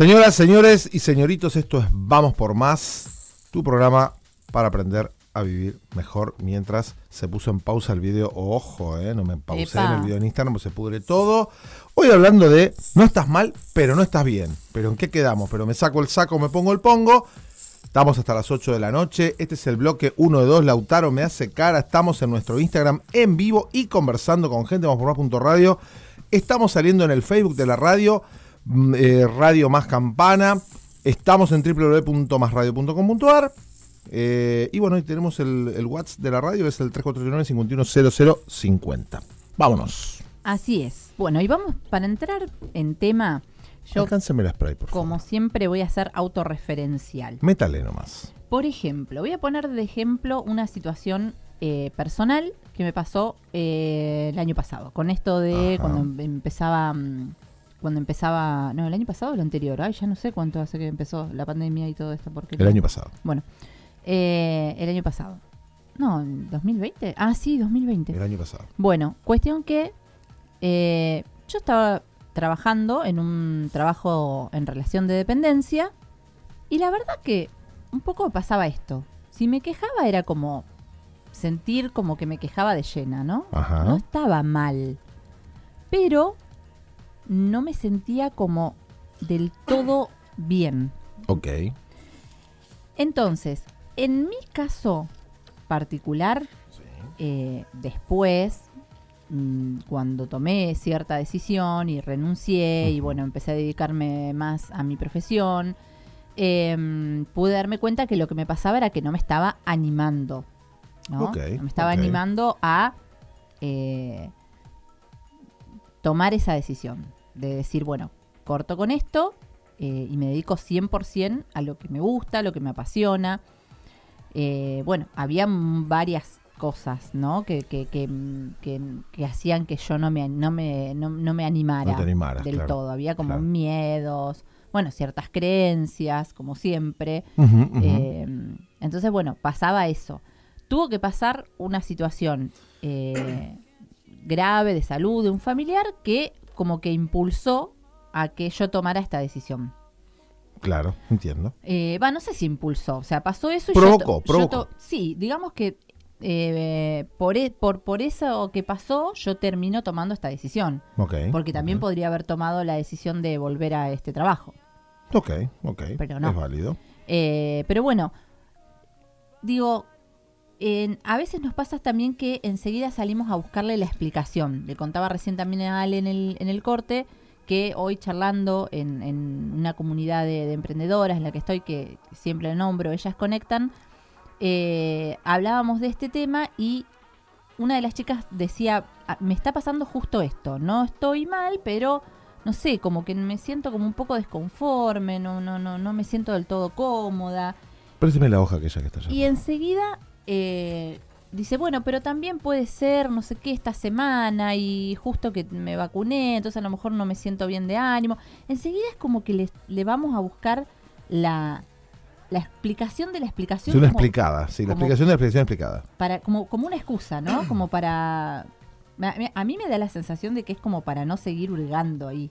Señoras, señores y señoritos, esto es Vamos por Más, tu programa para aprender a vivir mejor mientras se puso en pausa el video. Ojo, eh, no me pausé Epa. en el video en Instagram, se pudre todo. Hoy hablando de no estás mal, pero no estás bien. ¿Pero en qué quedamos? Pero me saco el saco, me pongo el pongo. Estamos hasta las 8 de la noche. Este es el bloque 1 de 2. Lautaro me hace cara. Estamos en nuestro Instagram en vivo y conversando con gente. Vamos por más punto radio. Estamos saliendo en el Facebook de la radio. Mm, eh, radio Más Campana. Estamos en www.masradio.com.ar. Eh, y bueno, y tenemos el, el WhatsApp de la radio, es el 3489-510050. Vámonos. Así es. Bueno, y vamos, para entrar en tema, yo Alcánceme la spray, por favor. como siempre voy a ser autorreferencial. Métale nomás. Por ejemplo, voy a poner de ejemplo una situación eh, personal que me pasó eh, el año pasado. Con esto de Ajá. cuando em- empezaba. mm, Cuando empezaba. No, el año pasado o el anterior. Ay, ya no sé cuánto hace que empezó la pandemia y todo esto. Porque El año pasado. Bueno, eh, el año pasado. No, ¿en 2020. Ah, sí, 2020. El año pasado. Bueno, cuestión que eh, yo estaba trabajando en un trabajo en relación de dependencia y la verdad que un poco me pasaba esto. Si me quejaba era como sentir como que me quejaba de llena, ¿no? Ajá. No estaba mal, pero no me sentía como del todo bien. Ok. Entonces, en mi caso particular, eh, después, mm, cuando tomé cierta decisión y renuncié y bueno, empecé a dedicarme más a mi profesión, em, pude darme cuenta que lo que me pasaba era que no me estaba animando. ¿no? Ok, No me estaba animando a eh, tomar esa decisión. De decir, bueno, corto con esto eh, y me dedico 100% a lo que me gusta, a lo que me apasiona. Eh, bueno, había varias cosas, ¿no? Que, que, que, que- que hacían que yo no me, no me, no, no me animara No animaras, del claro, todo. Había como claro. miedos, bueno, ciertas creencias, como siempre. Eh, entonces, bueno, pasaba eso. Tuvo que pasar una situación eh, grave de salud de un familiar que como que impulsó a que yo tomara esta decisión. Claro, entiendo. Eh, Va, no sé si impulsó, o sea, pasó eso y Provocó, yo provocó. sí, digamos que eh, por, e- por, por eso que pasó, yo termino tomando esta decisión. Ok. Porque también podría haber tomado la decisión de volver a este trabajo. Ok, ok. Pero no. Es válido. Eh, pero bueno, digo, en- a veces nos pasa también que enseguida salimos a buscarle la explicación. Le contaba recién también a Ale en el, en el corte que hoy charlando en, en una comunidad de, de emprendedoras en la que estoy, que siempre nombro, ellas conectan, eh, hablábamos de este tema y una de las chicas decía, "Ah, me está pasando justo esto, no estoy mal, pero no sé, como que me siento como un poco desconforme, no, no, no, no me siento del todo cómoda. Présteme la hoja aquella que está allá. Y enseguida eh, dice, bueno, pero también puede ser, no sé qué, esta semana y justo que me vacuné, entonces a lo mejor no me siento bien de ánimo. Enseguida es como que le, le vamos a buscar la, la explicación de la explicación. Sí, una como- explicada. Sí, la explicación de la explicación explicada. para como, como una excusa, ¿no? Como para... A mí me da la sensación de que es como para no seguir hurgando ahí.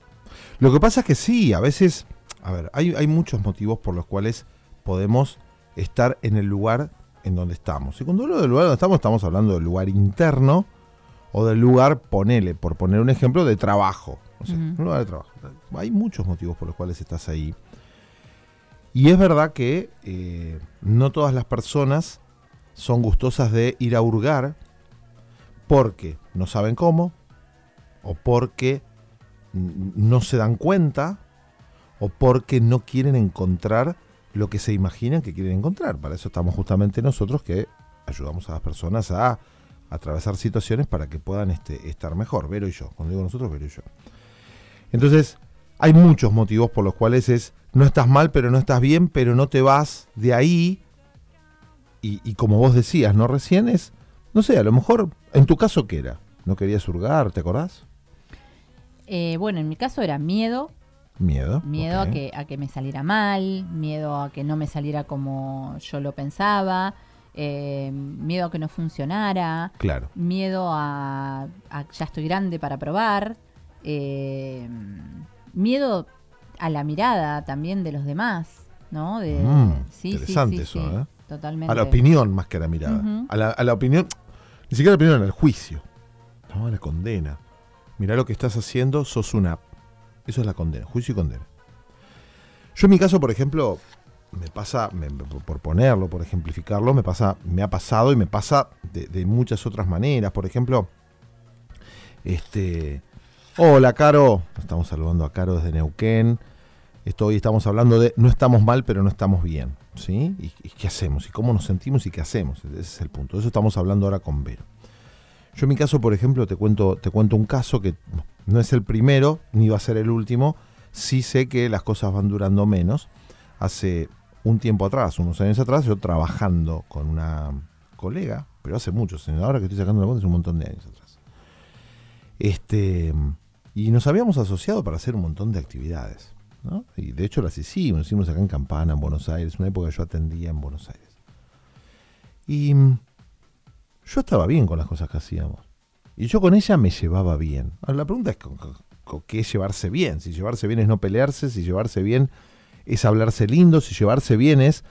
Lo que pasa es que sí, a veces, a ver, hay, hay muchos motivos por los cuales podemos estar en el lugar en donde estamos. Y cuando hablo del lugar donde estamos, estamos hablando del lugar interno o del lugar, ponele, por poner un ejemplo, de trabajo. Sé, Ujú. un lugar de trabajo. Hay muchos motivos por los cuales estás ahí. Y es verdad que eh, no todas las personas son gustosas de ir a hurgar porque no saben cómo o porque no se dan cuenta o porque no quieren encontrar lo que se imaginan que quieren encontrar. Para eso estamos justamente nosotros que ayudamos a las personas a atravesar situaciones para que puedan este, estar mejor. Vero y yo. Cuando digo nosotros, Vero y yo. Entonces, hay muchos motivos por los cuales es, no estás mal, pero no estás bien, pero no te vas de ahí. Y, como vos decías, ¿no? Recién es, no sé, a lo mejor, en tu caso, ¿qué era? ¿No querías hurgar? ¿Te acordás? Eh, bueno, en mi caso era miedo, Miedo. Miedo a, que, a que me saliera mal, miedo a que no me saliera como yo lo pensaba, eh, miedo a que no funcionara, Claro. miedo a, a ya estoy grande para probar, eh, miedo a la mirada también de los demás, ¿no? De, Mm, sí, interesante sí, eso, ¿eh? Totalmente. A la opinión más que a la mirada. A, la, a la opinión, ni siquiera a la opinión, al juicio. No, a la condena. Mirá lo que estás haciendo, sos una... Eso es la condena, juicio y condena. Yo en mi caso, por ejemplo, me pasa, por ponerlo, por ejemplificarlo, me pasa, me ha pasado y me pasa de, muchas otras maneras. Por ejemplo, este, hola Caro, estamos saludando a Caro desde Neuquén. Esto, hoy estamos hablando de no estamos mal, pero no estamos bien. ¿Sí? ¿Y, y qué hacemos? ¿Y cómo nos sentimos y qué hacemos? Ese es el punto. De eso estamos hablando ahora con Vero. Yo en mi caso, por ejemplo, te cuento, te cuento un caso que no es el primero, ni va a ser el último. Sí sé que las cosas van durando menos. Hace un tiempo atrás, unos años atrás, yo trabajando con una colega, pero hace muchos años, ahora que estoy sacando la cuenta es un montón de años atrás. Este, y nos habíamos asociado para hacer un montón de actividades. ¿no? Y de hecho las hicimos, hicimos acá en Campana, en Buenos Aires, una época que yo atendía en Buenos Aires. Y yo estaba bien con las cosas que hacíamos. Y yo con ella me llevaba bien. Ahora, la pregunta es con, con- con qué es llevarse bien. Si llevarse bien es no pelearse, si llevarse bien es hablarse lindo, si llevarse bien es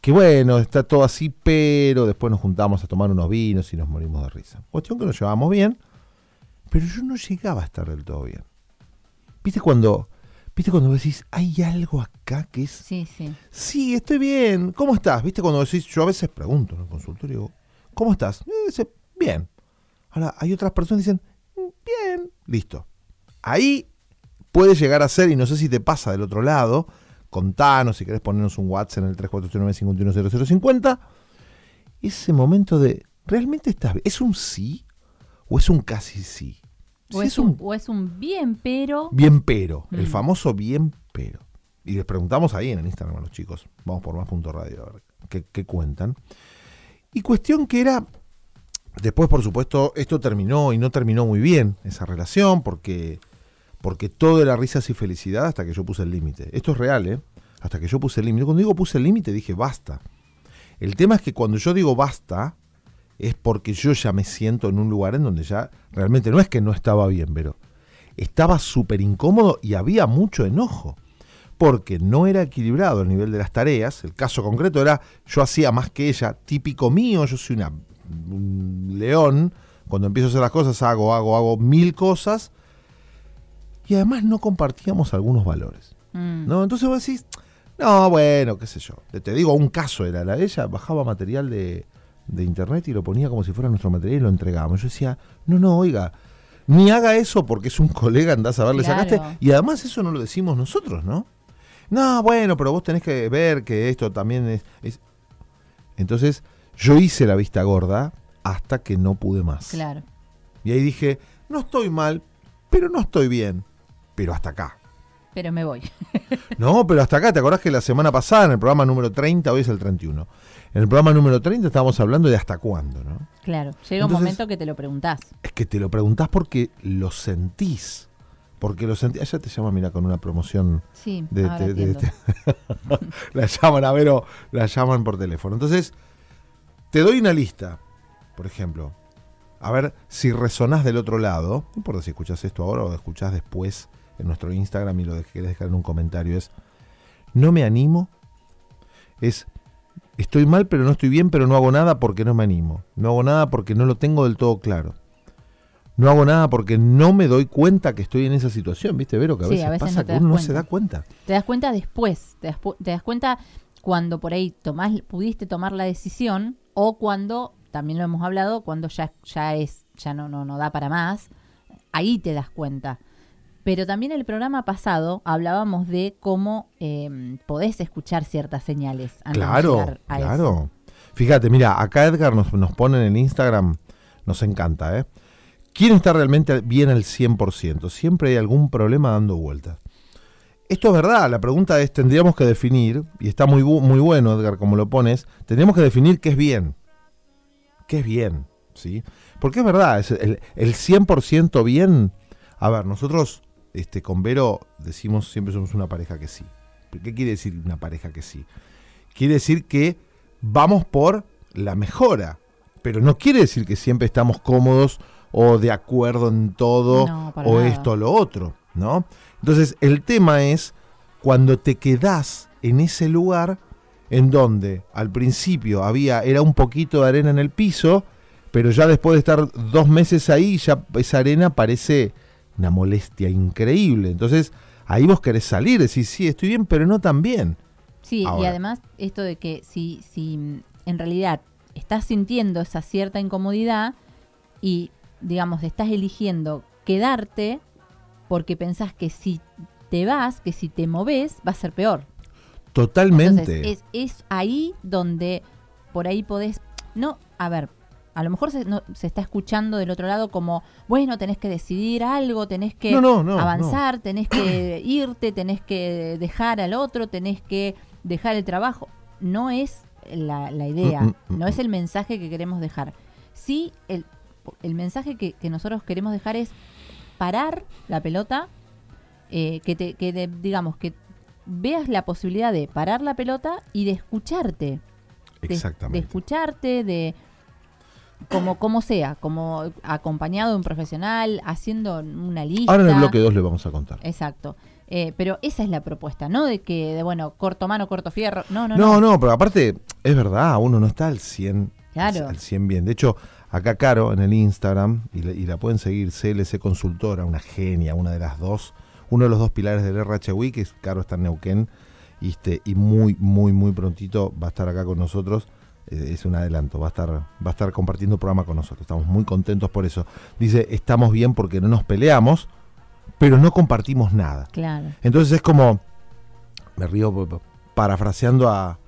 que bueno, está todo así, pero después nos juntamos a tomar unos vinos y nos morimos de risa. Cuestión que nos llevábamos bien, pero yo no llegaba a estar del todo bien. ¿Viste cuando, viste cuando decís, hay algo acá que es Sí, sí. Sí, estoy bien. ¿Cómo estás? ¿Viste cuando decís, yo a veces pregunto en el consultorio, ¿cómo estás? Y dice, bien. Ahora, hay otras personas que dicen, "Mm, bien, listo. Ahí puede llegar a ser, y no sé si te pasa del otro lado, contanos si querés ponernos un WhatsApp en el 3489-510050, ese momento de, ¿realmente estás bien? ¿Es un sí o es un casi sí? O, Si es un, o es un bien, pero... Bien pero, el Mm. famoso bien pero. Y les preguntamos ahí en el Instagram a los chicos, vamos por más punto radio a ver qué, qué cuentan. Y cuestión que era, después por supuesto, esto terminó y no terminó muy bien, esa relación, porque, porque todo era risas y felicidad hasta que yo puse el límite. Esto es real, ¿eh? Hasta que yo puse el límite. Cuando digo puse el límite dije basta. El tema es que cuando yo digo basta, es porque yo ya me siento en un lugar en donde ya realmente no es que no estaba bien, pero estaba súper incómodo y había mucho enojo. Porque no era equilibrado el nivel de las tareas. El caso concreto era, yo hacía más que ella, típico mío, yo soy una, un león. Cuando empiezo a hacer las cosas, hago, hago, hago mil cosas. Y además no compartíamos algunos valores. Mm, ¿no? Entonces vos decís, no, bueno, qué sé yo. Te, digo, un caso era la de ella, bajaba material de, de internet y lo ponía como si fuera nuestro material y lo entregábamos. Yo decía, no, no, oiga, ni haga eso porque es un colega, andás a ver, le Claro. sacaste. Y además eso no lo decimos nosotros, ¿no? No, bueno, pero vos tenés que ver que esto también es. es- Entonces, yo hice la vista gorda hasta que no pude más. Claro. Y ahí dije, no estoy mal, pero no estoy bien. Pero hasta acá. Pero me voy. No, pero hasta acá, ¿te acordás que la semana pasada, en el programa número 30, hoy es el 31? En el programa número 30 estábamos hablando de hasta cuándo, ¿no? Claro. Llega un momento que te lo preguntás. Es que te lo preguntás porque lo sentís. Porque lo sentís. Allá te llama, mira, con una promoción. Sí, De- ahora de- de- entiendo. la llaman a ver o la llaman por teléfono. Entonces, te doy una lista, por ejemplo. A ver si resonás del otro lado. No importa si escuchás esto ahora o lo escuchás después en nuestro Instagram y lo que querés dejar en un comentario. Es, no me animo. Es, estoy mal pero no estoy bien, pero no hago nada porque no me animo. No hago nada porque no lo tengo del todo claro. No hago nada porque no me doy cuenta que estoy en esa situación. ¿Viste, Vero? Que a Sí, veces, a veces pasa no que uno no se da cuenta. Te das cuenta después, te das, pu- te das cuenta cuando por ahí tomás, pudiste tomar la decisión o cuando, también lo hemos hablado, cuando ya, ya es, ya no, no, no da para más, ahí te das cuenta. Pero también el programa pasado hablábamos de cómo eh, podés escuchar ciertas señales. antes de Claro, llegar a eso. claro. Fíjate, mira, acá Edgar nos, nos pone en Instagram, nos encanta, ¿eh? ¿Quién está realmente bien al 100%? Siempre hay algún problema dando vueltas. Esto es verdad, la pregunta es, tendríamos que definir, y está muy, bu- muy bueno Edgar como lo pones, tendríamos que definir qué es bien. ¿Qué es bien? ¿Sí? Porque es verdad, es el, el 100% bien, a ver, nosotros este, con Vero decimos siempre somos una pareja que sí. ¿Qué quiere decir una pareja que sí? Quiere decir que vamos por la mejora, pero no quiere decir que siempre estamos cómodos o de acuerdo en todo No, o nada. esto o lo otro, ¿no? Entonces, el tema es cuando te quedás en ese lugar en donde al principio había, era un poquito de arena en el piso, pero ya después de estar dos meses ahí, ya esa arena parece una molestia increíble. Entonces, ahí vos querés salir, decís, sí, estoy bien, pero no tan bien. Sí, y además esto de que si, si en realidad estás sintiendo esa cierta incomodidad y, digamos, estás eligiendo quedarte porque pensás que si te vas, que si te moves, va a ser peor. Totalmente. es, es ahí donde por ahí podés, no, a ver, a lo mejor se, se, está escuchando del otro lado como, bueno, tenés que decidir algo, tenés que avanzar, tenés que irte, tenés que dejar al otro, tenés que dejar el trabajo. No es la, idea, mm, mm, mm, no es el mensaje que queremos dejar. Sí, el, el mensaje que, nosotros queremos dejar es parar la pelota, eh, que, te, que digamos, que veas la posibilidad de parar la pelota y de escucharte. Exactamente. de escucharte, de como, como sea, como acompañado de un profesional, haciendo una lista. Ahora en el bloque 2 le vamos a contar. Exacto. Eh, pero esa es la propuesta, ¿no? De que, de bueno, corto mano, corto fierro. No, no, no. No, no, pero aparte, es verdad, uno no está al 100, claro. al 100 bien. De hecho, acá Caro en el Instagram, y, la pueden seguir, CLC Consultora, una genia, una de las dos, uno de los dos pilares del RHWI, que es Caro está en Neuquén, y, este, y muy, muy, muy prontito va a estar acá con nosotros eh, es un adelanto, va a estar, va a estar compartiendo programa con nosotros. Estamos muy contentos por eso. Dice, estamos bien porque no nos peleamos, pero no compartimos nada. Claro. Entonces es como, me río parafraseando a,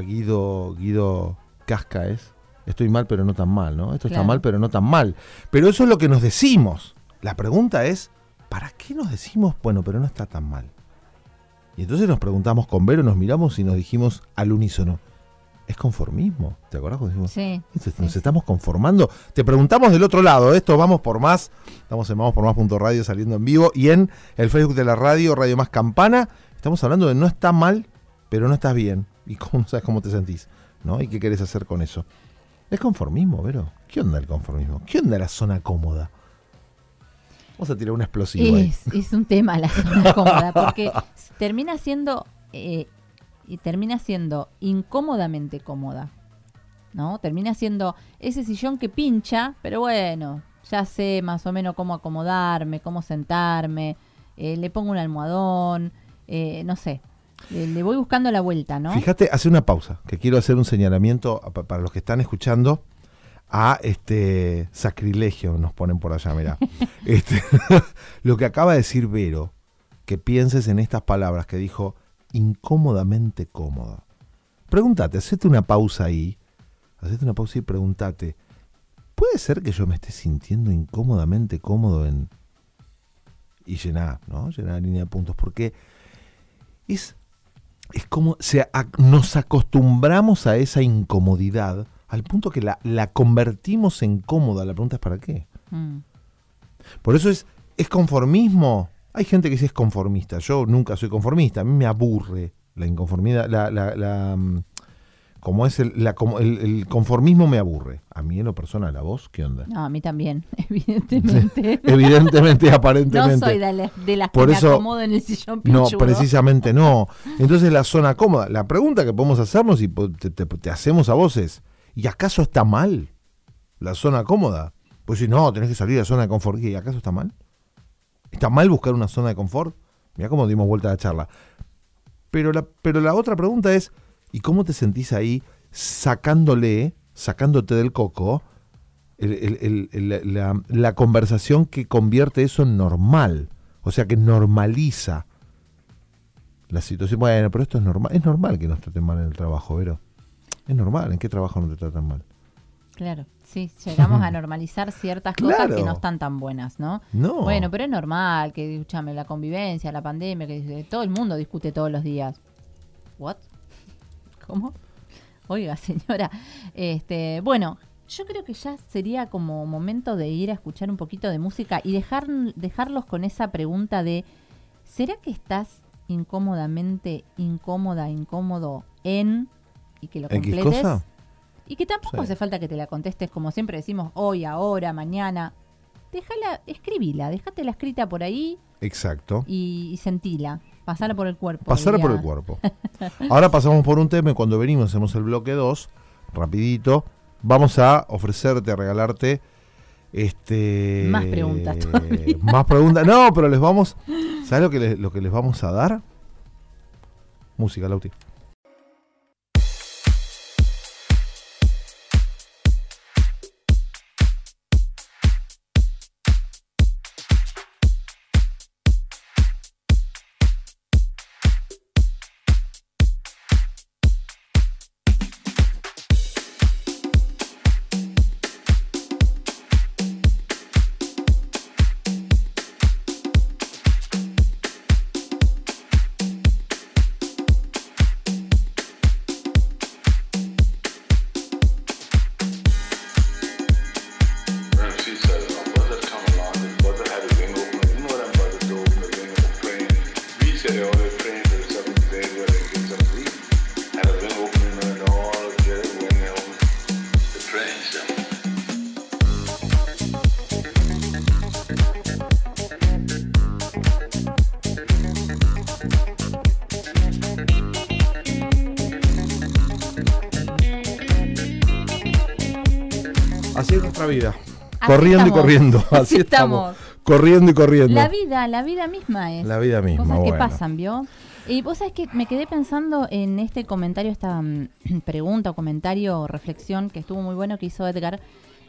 Guido, Guido Casca es, estoy mal pero no tan mal, ¿no? Esto está mal pero no tan mal. Pero eso es lo que nos decimos. La pregunta es, ¿para qué nos decimos, bueno, pero no está tan mal? Y entonces nos preguntamos con Vero, nos miramos y nos dijimos al unísono, es conformismo. ¿Te acordás cuando dijimos? Sí, Nos estamos conformando. Te preguntamos del otro lado, esto vamos por más. Estamos en vamos por más.radio saliendo en vivo y en el Facebook de la radio, Radio Más Campana. Estamos hablando de no está mal, pero no estás bien. Y cómo no sabes cómo te sentís, ¿no? Y qué querés hacer con eso. Es conformismo, Vero. ¿Qué onda el conformismo? ¿Qué onda la zona cómoda? Vamos a tirar un explosivo. Es, es un tema la zona cómoda, porque termina siendo eh, y termina siendo incómodamente cómoda. ¿No? Termina siendo ese sillón que pincha, pero bueno, ya sé más o menos cómo acomodarme, cómo sentarme, eh, le pongo un almohadón, eh, no sé. Le, voy buscando la vuelta, ¿no? Fíjate, hace una pausa, que quiero hacer un señalamiento para los que están escuchando a este sacrilegio, nos ponen por allá, mira. este, lo que acaba de decir Vero, que pienses en estas palabras que dijo incómodamente cómoda. Pregúntate, hacete una pausa ahí, hacete una pausa y pregúntate, ¿puede ser que yo me esté sintiendo incómodamente cómodo en... y llenar, ¿no? Llenar la línea de puntos, porque es, es como se, nos acostumbramos a esa incomodidad al punto que la, la convertimos en cómoda. La pregunta es ¿para qué? Mm. Por eso es, es conformismo hay gente que sí es conformista. Yo nunca soy conformista. A mí me aburre la inconformidad. La, la, mm, como es el, el, conformismo me aburre. A mí en lo personal, ¿a vos qué onda? No, a mí también, evidentemente. evidentemente, aparentemente. No soy de, las, de las que me acomodo en el sillón pinchudo. No, precisamente no. Entonces la zona cómoda. La pregunta que podemos hacernos y te, hacemos a vos es, ¿y acaso está mal la zona cómoda? Pues si no, tenés que salir de la zona de confort. ¿Y acaso está mal? ¿Está mal buscar una zona de confort? Mira cómo dimos vuelta a la charla. Pero la, pero la otra pregunta es, ¿y cómo te sentís ahí sacándole, sacándote del coco, la, conversación que convierte eso en normal? O sea, que normaliza la situación. Bueno, pero esto es normal. Es normal que nos traten mal en el trabajo, Vero. Es normal. ¿En qué trabajo no te tratan mal? Claro. Sí, llegamos a normalizar ciertas cosas que no están tan buenas, ¿no? No. Bueno, pero es normal que, escúchame, la convivencia, la pandemia, que todo el mundo discute todos los días. ¿What? ¿Cómo? Oiga, señora. Este, bueno, yo creo que ya sería como momento de ir a escuchar un poquito de música y dejar, dejarlos con esa pregunta de, ¿será que estás incómodamente incómoda, incómodo en y que lo completes? ¿En qué cosa? Y que tampoco hace falta que te la contestes como siempre decimos, hoy, ahora, mañana. Déjala, escribila, déjatela escrita por ahí. Exacto. Y, sentila. Pasarla por el cuerpo. Pasarla por el cuerpo. Ahora pasamos por un tema y cuando venimos hacemos el bloque 2, rapidito, vamos a ofrecerte, a regalarte este Más preguntas todavía. Más preguntas. No, pero les vamos ¿Sabes lo que les, lo que les vamos a dar? Música, Lauti. Así es nuestra vida. Así corriendo y corriendo. Así, Así estamos. estamos. Corriendo y corriendo. La vida, la vida misma es. La vida misma, Cosas que bueno. pasan, ¿vio? Y vos sabés que me quedé pensando en este comentario, esta mm, pregunta o comentario o reflexión que estuvo muy bueno que hizo Edgar,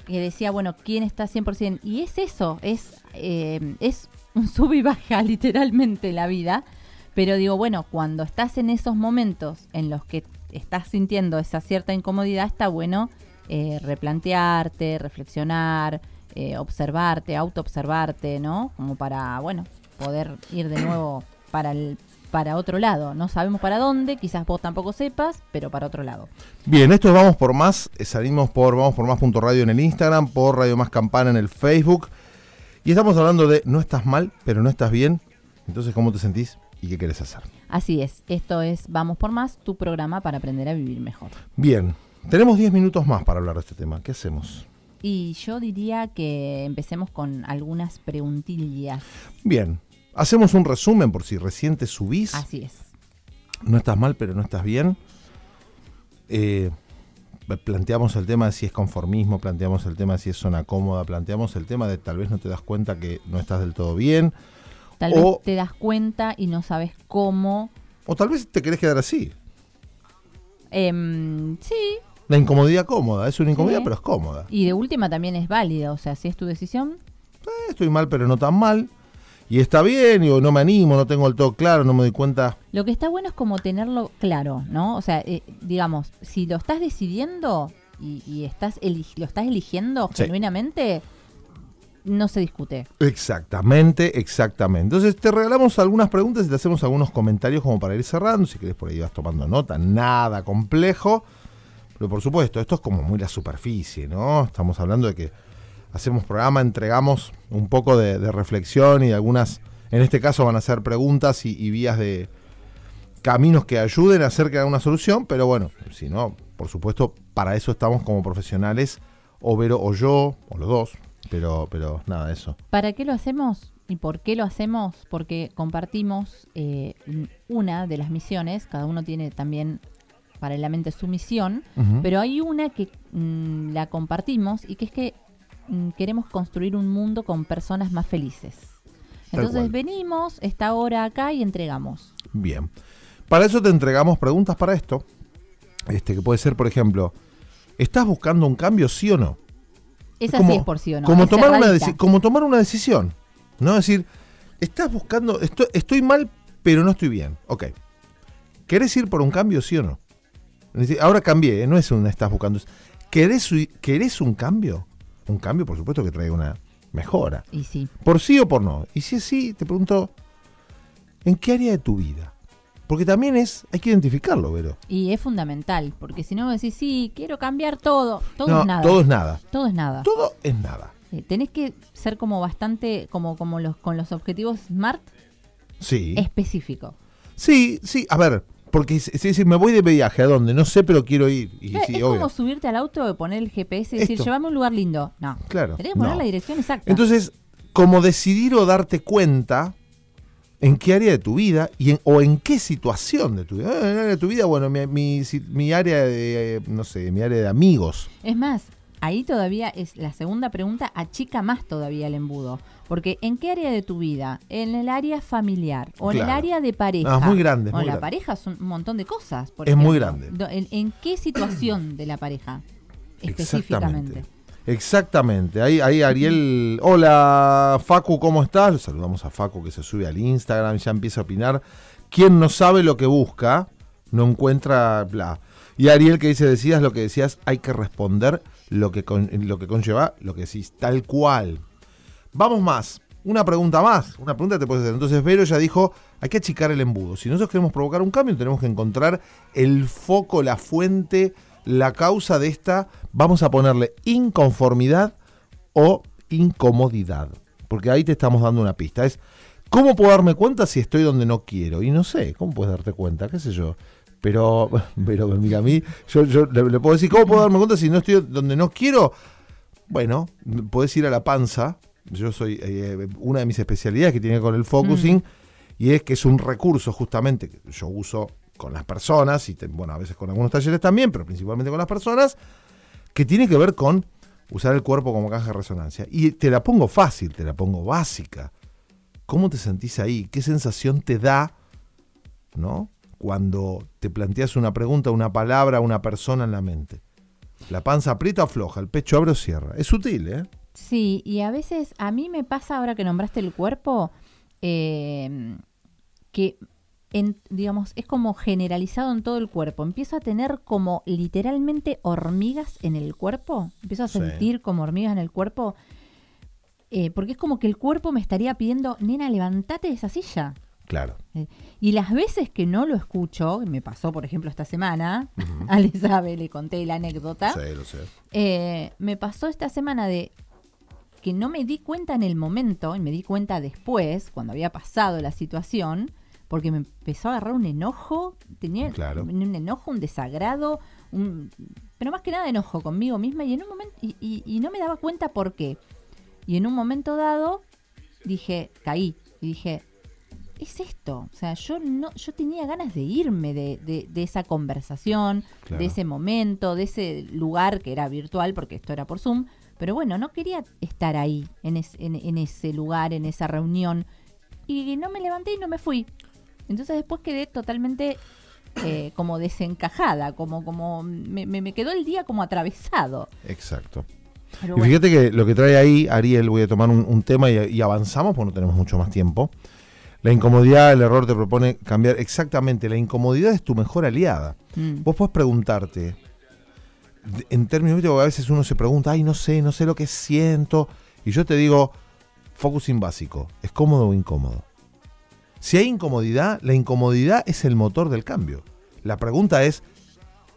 que decía, bueno, ¿quién está 100%? Y es eso, es, eh, es un sub y baja literalmente la vida. Pero digo, bueno, cuando estás en esos momentos en los que estás sintiendo esa cierta incomodidad, está bueno eh, replantearte, reflexionar, eh, observarte, autoobservarte, ¿no? Como para, bueno, poder ir de nuevo para el para otro lado. No sabemos para dónde, quizás vos tampoco sepas, pero para otro lado. Bien, esto es Vamos por Más. eh, Salimos por Vamos por Más punto radio en el Instagram, por Radio Más Campana en el Facebook. Y estamos hablando de no estás mal, pero no estás bien. Entonces, ¿cómo te sentís y qué querés hacer? Así es, esto es Vamos por Más, tu programa para aprender a vivir mejor. Bien, tenemos 10 minutos más para hablar de este tema. ¿Qué hacemos? Y yo diría que empecemos con algunas preguntillas. Bien, hacemos un resumen por si recién te subís. Así es. no estás mal, pero no estás bien. Eh, planteamos el tema de si es conformismo, planteamos el tema de si es zona cómoda, planteamos el tema de tal vez no te das cuenta que no estás del todo bien, Tal O- vez te das cuenta y no sabes cómo. o tal vez te querés quedar así. Em, sí, La incomodidad cómoda, es una incomodidad, Sí. pero es cómoda. y de última también es válida. O sea, si es tu decisión, Eh, estoy mal, pero no tan mal. Y está bien, digo, no me animo, no tengo el todo claro, no me doy cuenta. Lo que está bueno es como tenerlo claro, ¿no? O sea, eh, digamos, si lo estás decidiendo y, y estás lo estás eligiendo Sí. genuinamente, no se discute. Exactamente, exactamente. Entonces te regalamos algunas preguntas y te hacemos algunos comentarios como para ir cerrando. Si querés por ahí vas tomando nota, nada complejo. Pero por supuesto, esto es como muy la superficie, ¿no? Estamos hablando de que hacemos programa, entregamos un poco de, de reflexión y de algunas, en este caso van a ser preguntas y, vías de caminos que ayuden a hacer que haya una solución. Pero bueno, si no, por supuesto, para eso estamos como profesionales, o Vero o yo, o los dos. Pero, pero nada, eso. ¿Para qué lo hacemos? ¿Y por qué lo hacemos? Porque compartimos eh, una de las misiones, cada uno tiene también paralelamente su misión, pero hay una que mm, la compartimos y que es que mm, queremos construir un mundo con personas más felices. Tal Entonces cual. venimos esta hora acá y entregamos. Bien. Para eso te entregamos preguntas para esto. Este, que puede ser, por ejemplo, ¿estás buscando un cambio, sí o no? Esa como, sí es por sí o no. Como es tomar, una cerradita. deci- como tomar una decisión. ¿No? Es decir, estás buscando, estoy, estoy mal, pero no estoy bien. Ok. ¿Querés ir por un cambio, sí o no? Ahora cambié, ¿eh? no es un estás buscando. ¿Querés, ¿Querés un cambio? Un cambio, por supuesto, que traiga una mejora. Y sí. ¿Por sí o por no? Y si es sí, te pregunto, ¿en qué área de tu vida? Porque también es, hay que identificarlo, Vero. Y es fundamental, porque si no decís, sí, quiero cambiar todo. Todo no, es nada. todo es nada. Todo es nada. Todo es nada. Eh, tenés que ser como bastante, como, como los, con los objetivos SMART Sí. específico. Sí, sí, a ver, porque si, si- me voy de viaje, ¿a dónde? No sé, pero quiero ir. Y Eh, sí, es obvio. como subirte al auto poner el GPS y decir, Esto. llévame a un lugar lindo. No. Claro, Tenés que poner no. la dirección exacta. Entonces, como decidir o darte cuenta, en qué área de tu vida y en- o en qué situación de tu vida. Eh, En el área de tu vida, bueno, mi, mi área de, eh, no sé, mi área de amigos. Es más, ahí todavía es la segunda pregunta, achica más todavía el embudo. Porque ¿en qué área de tu vida? ¿En el área familiar? ¿O en el área de pareja? No, es muy grande, es muy la grande. pareja son un montón de cosas. por Es muy grande. ¿En, en qué situación de la pareja? Específicamente. Exactamente. Ahí, ahí Ariel. Hola, Facu, ¿cómo estás? Saludamos a Facu que se sube al Instagram, ya empieza a opinar. Quien no sabe lo que busca, no encuentra bla. Y Ariel que dice, decías lo que decías, hay que responder lo que, con- lo que conlleva lo que decís, tal cual. Vamos más. Una pregunta más. Una pregunta te puedes hacer. Entonces, Vero ya dijo, hay que achicar el embudo. Si nosotros queremos provocar un cambio, tenemos que encontrar el foco, la fuente, la causa de esta, vamos a ponerle inconformidad o incomodidad. Porque ahí te estamos dando una pista. Es, ¿cómo puedo darme cuenta si estoy donde no quiero? Y no sé, ¿cómo puedes darte cuenta? ¿Qué sé yo? Pero, pero mira, a mí, yo, le, le puedo decir, ¿cómo puedo darme cuenta si no estoy donde no quiero? Bueno, puedes ir a la panza. Yo soy eh, una de mis especialidades que tiene que ver con el focusing y es que es un recurso justamente que yo uso con las personas y te- bueno, a veces con algunos talleres también, pero principalmente con las personas que tiene que ver con usar el cuerpo como caja de resonancia. Y te la pongo fácil, te la pongo básica. ¿Cómo te sentís ahí? ¿Qué sensación te da, ¿no? Cuando te planteas una pregunta, una palabra, una persona en la mente. La panza aprieta o floja, el pecho abre o cierra. Es sutil, ¿eh? Sí, y a veces a mí me pasa ahora que nombraste el cuerpo, eh, que en, digamos, es como generalizado en todo el cuerpo. Empiezo a tener como literalmente hormigas en el cuerpo. Empiezo a Sí. sentir como hormigas en el cuerpo. eh, porque es como que el cuerpo me estaría pidiendo, nena, levántate de esa silla. Claro. Eh, Y las veces que no lo escucho, me pasó por ejemplo esta semana, Ale sabe, le conté la anécdota, Sí, lo sé. eh, me pasó esta semana de que no me di cuenta en el momento, y me di cuenta después, cuando había pasado la situación, porque me empezó a agarrar un enojo, tenía Claro. un enojo, un desagrado, un- pero más que nada enojo conmigo misma, y en un momento, y, y- y no me daba cuenta por qué. Y en un momento dado dije, caí, y dije, es esto. O sea, yo no, yo tenía ganas de irme de, de- de esa conversación, Claro. de ese momento, de ese lugar que era virtual, porque esto era por Zoom. Pero bueno, no quería estar ahí, en, es- en- en ese lugar, en esa reunión. Y no me levanté y no me fui. Entonces después quedé totalmente eh, como desencajada, como, como me, quedó el día como atravesado. Exacto. Pero Y bueno, fíjate que lo que trae ahí, Ariel, voy a tomar un, un tema y, y avanzamos porque no tenemos mucho más tiempo. La incomodidad, el error te propone cambiar. Exactamente, la incomodidad es tu mejor aliada. mm, Vos podés preguntarte, en términos, a veces uno se pregunta, ay, no sé, no sé lo que siento. Y yo te digo, focusing básico, ¿es cómodo o incómodo? Si hay incomodidad, la incomodidad es el motor del cambio. La pregunta es,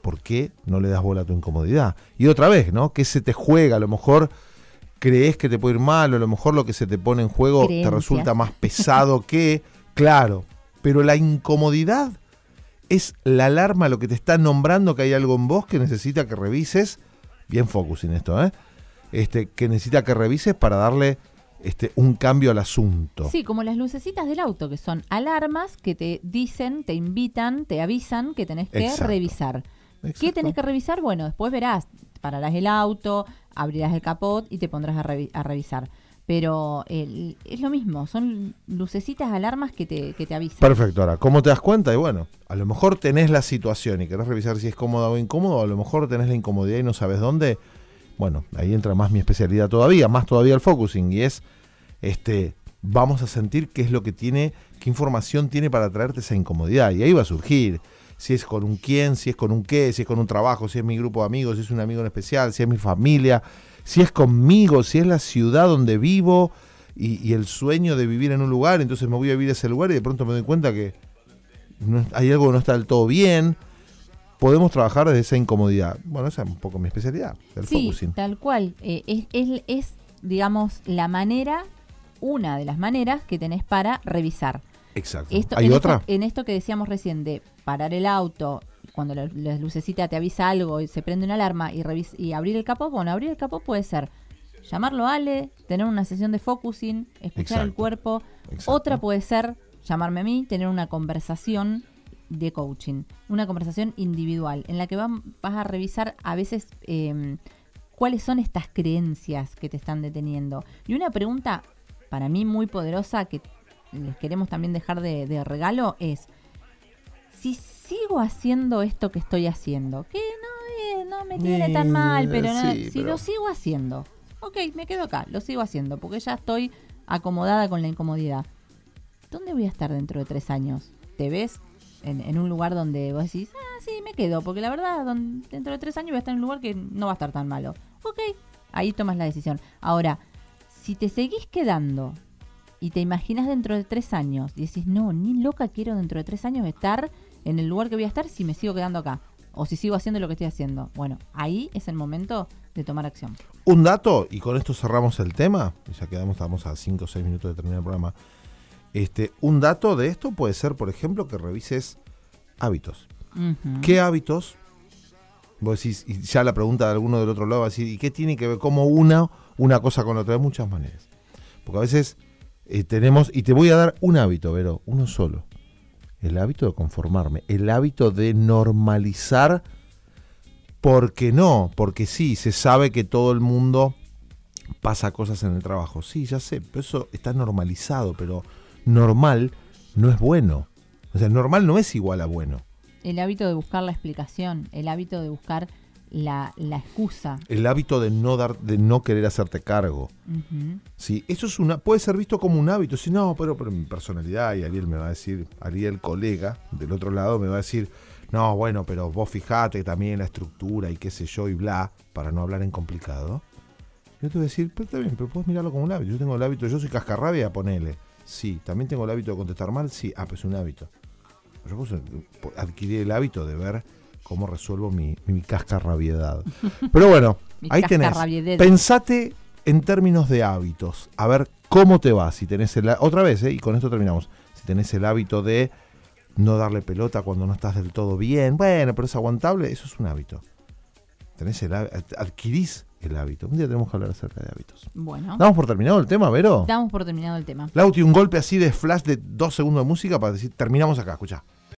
¿por qué no le das bola a tu incomodidad? Y otra vez, ¿no? ¿Qué se te juega? A lo mejor crees que te puede ir mal, o a lo mejor lo que se te pone en juego Creencias. te resulta más pesado que, claro, pero la incomodidad es la alarma lo que te está nombrando que hay algo en vos que necesita que revises, bien focusing esto, ¿eh? Este, que necesita que revises para darle este, un cambio al asunto. Sí, como las lucecitas del auto, que son alarmas que te dicen, te invitan, te avisan que tenés que Exacto. revisar. ¿Qué tenés que revisar? Bueno, después verás, pararás el auto, abrirás el capot y te pondrás a, revi- a revisar. Pero el- es lo mismo, son lucecitas, alarmas que te, que te avisan. Perfecto, ahora, ¿cómo te das cuenta? Y bueno, a lo mejor tenés la situación y querés revisar si es cómoda o incómodo, a lo mejor tenés la incomodidad y no sabes dónde. Bueno, ahí entra más mi especialidad todavía, más todavía el focusing, y es, este, vamos a sentir qué es lo que tiene, qué información tiene para traerte esa incomodidad, y ahí va a surgir, si es con un quién, si es con un qué, si es con un trabajo, si es mi grupo de amigos, si es un amigo en especial, si es mi familia, si es conmigo, si es la ciudad donde vivo, y, y el sueño de vivir en un lugar, entonces me voy a vivir a ese lugar y de pronto me doy cuenta que no- hay algo que no está del todo bien. Podemos trabajar desde esa incomodidad. Bueno, esa es un poco mi especialidad, el sí, focusing. tal cual. Eh, es, es- es, digamos, la manera, una de las maneras que tenés para revisar. Exacto. Esto, ¿Hay en otra? Esto, en esto que decíamos recién de parar el auto, cuando la, la lucecita te avisa algo y se prende una alarma y, y abrir el capó, bueno, abrir el capó puede ser llamarlo a Ale, tener una sesión de focusing, escuchar el cuerpo. Exacto. Otra puede ser llamarme a mí, tener una conversación de coaching, una conversación individual, en la que vam- vas a revisar a veces eh, cuáles son estas creencias que te están deteniendo. Y una pregunta para mí muy poderosa que les queremos también dejar de, de regalo es, si sigo haciendo esto que estoy haciendo, que no, me tiene tan Eh, mal, pero no- sí, si pero- lo sigo haciendo, ok, me quedo acá, lo sigo haciendo, porque ya estoy acomodada con la incomodidad. ¿Dónde voy a estar dentro de tres años? ¿Te ves en, en un lugar donde vos decís, ah, sí, me quedo, porque la verdad, don- dentro de tres años voy a estar en un lugar que no va a estar tan malo? Ok, ahí tomas la decisión. Ahora, si te seguís quedando y te imaginas dentro de tres años y decís, no, ni loca quiero dentro de tres años estar en el lugar que voy a estar si me sigo quedando acá. O si sigo haciendo lo que estoy haciendo. Bueno, ahí es el momento de tomar acción. Un dato, y con esto cerramos el tema, ya quedamos, estamos a 5 o 6 minutos de terminar el programa. Este, un dato de esto puede ser, por ejemplo, que revises hábitos. ¿Qué hábitos? Vos decís, y ya la pregunta de alguno del otro lado va a decir, ¿y qué tiene que ver cómo una, una cosa con la otra? De muchas maneras. Porque a veces eh, tenemos, y te voy a dar un hábito, Vero, uno solo. El hábito de conformarme, el hábito de normalizar, porque no, porque sí, se sabe que todo el mundo pasa cosas en el trabajo. Sí, ya sé, pero eso está normalizado, pero normal no es bueno. O sea, normal no es igual a bueno. El hábito de buscar la explicación, el hábito de buscar la, la excusa. el hábito de no dar de no querer hacerte cargo. Sí eso es una puede ser visto como un hábito. Si no pero pero mi personalidad y Ariel me va a decir Ariel colega del otro lado me va a decir no bueno pero vos fijate también la estructura y qué sé yo y bla para no hablar en complicado. Yo te voy a decir pero está bien pero puedes mirarlo como un hábito. Yo tengo el hábito yo soy cascarrabia ponele sí también tengo el hábito de contestar mal sí. Ah pues es un hábito. Yo puse- adquirí el hábito de ver cómo resuelvo mi, mi cascarrabiedad pero bueno ahí tenés. Pensate en términos de hábitos. A ver cómo te va. Si tenés el, otra vez, ¿eh? y con esto terminamos. Si tenés el hábito de no darle pelota cuando no estás del todo bien, bueno, pero es aguantable, eso es un hábito. Tenés el, adquirís el hábito. Un día tenemos que hablar acerca de hábitos. Bueno, ¿Damos por terminado el tema, Vero? damos por terminado el tema. Lauti, un golpe así de flash de dos segundos de música para decir, terminamos acá, escuchá.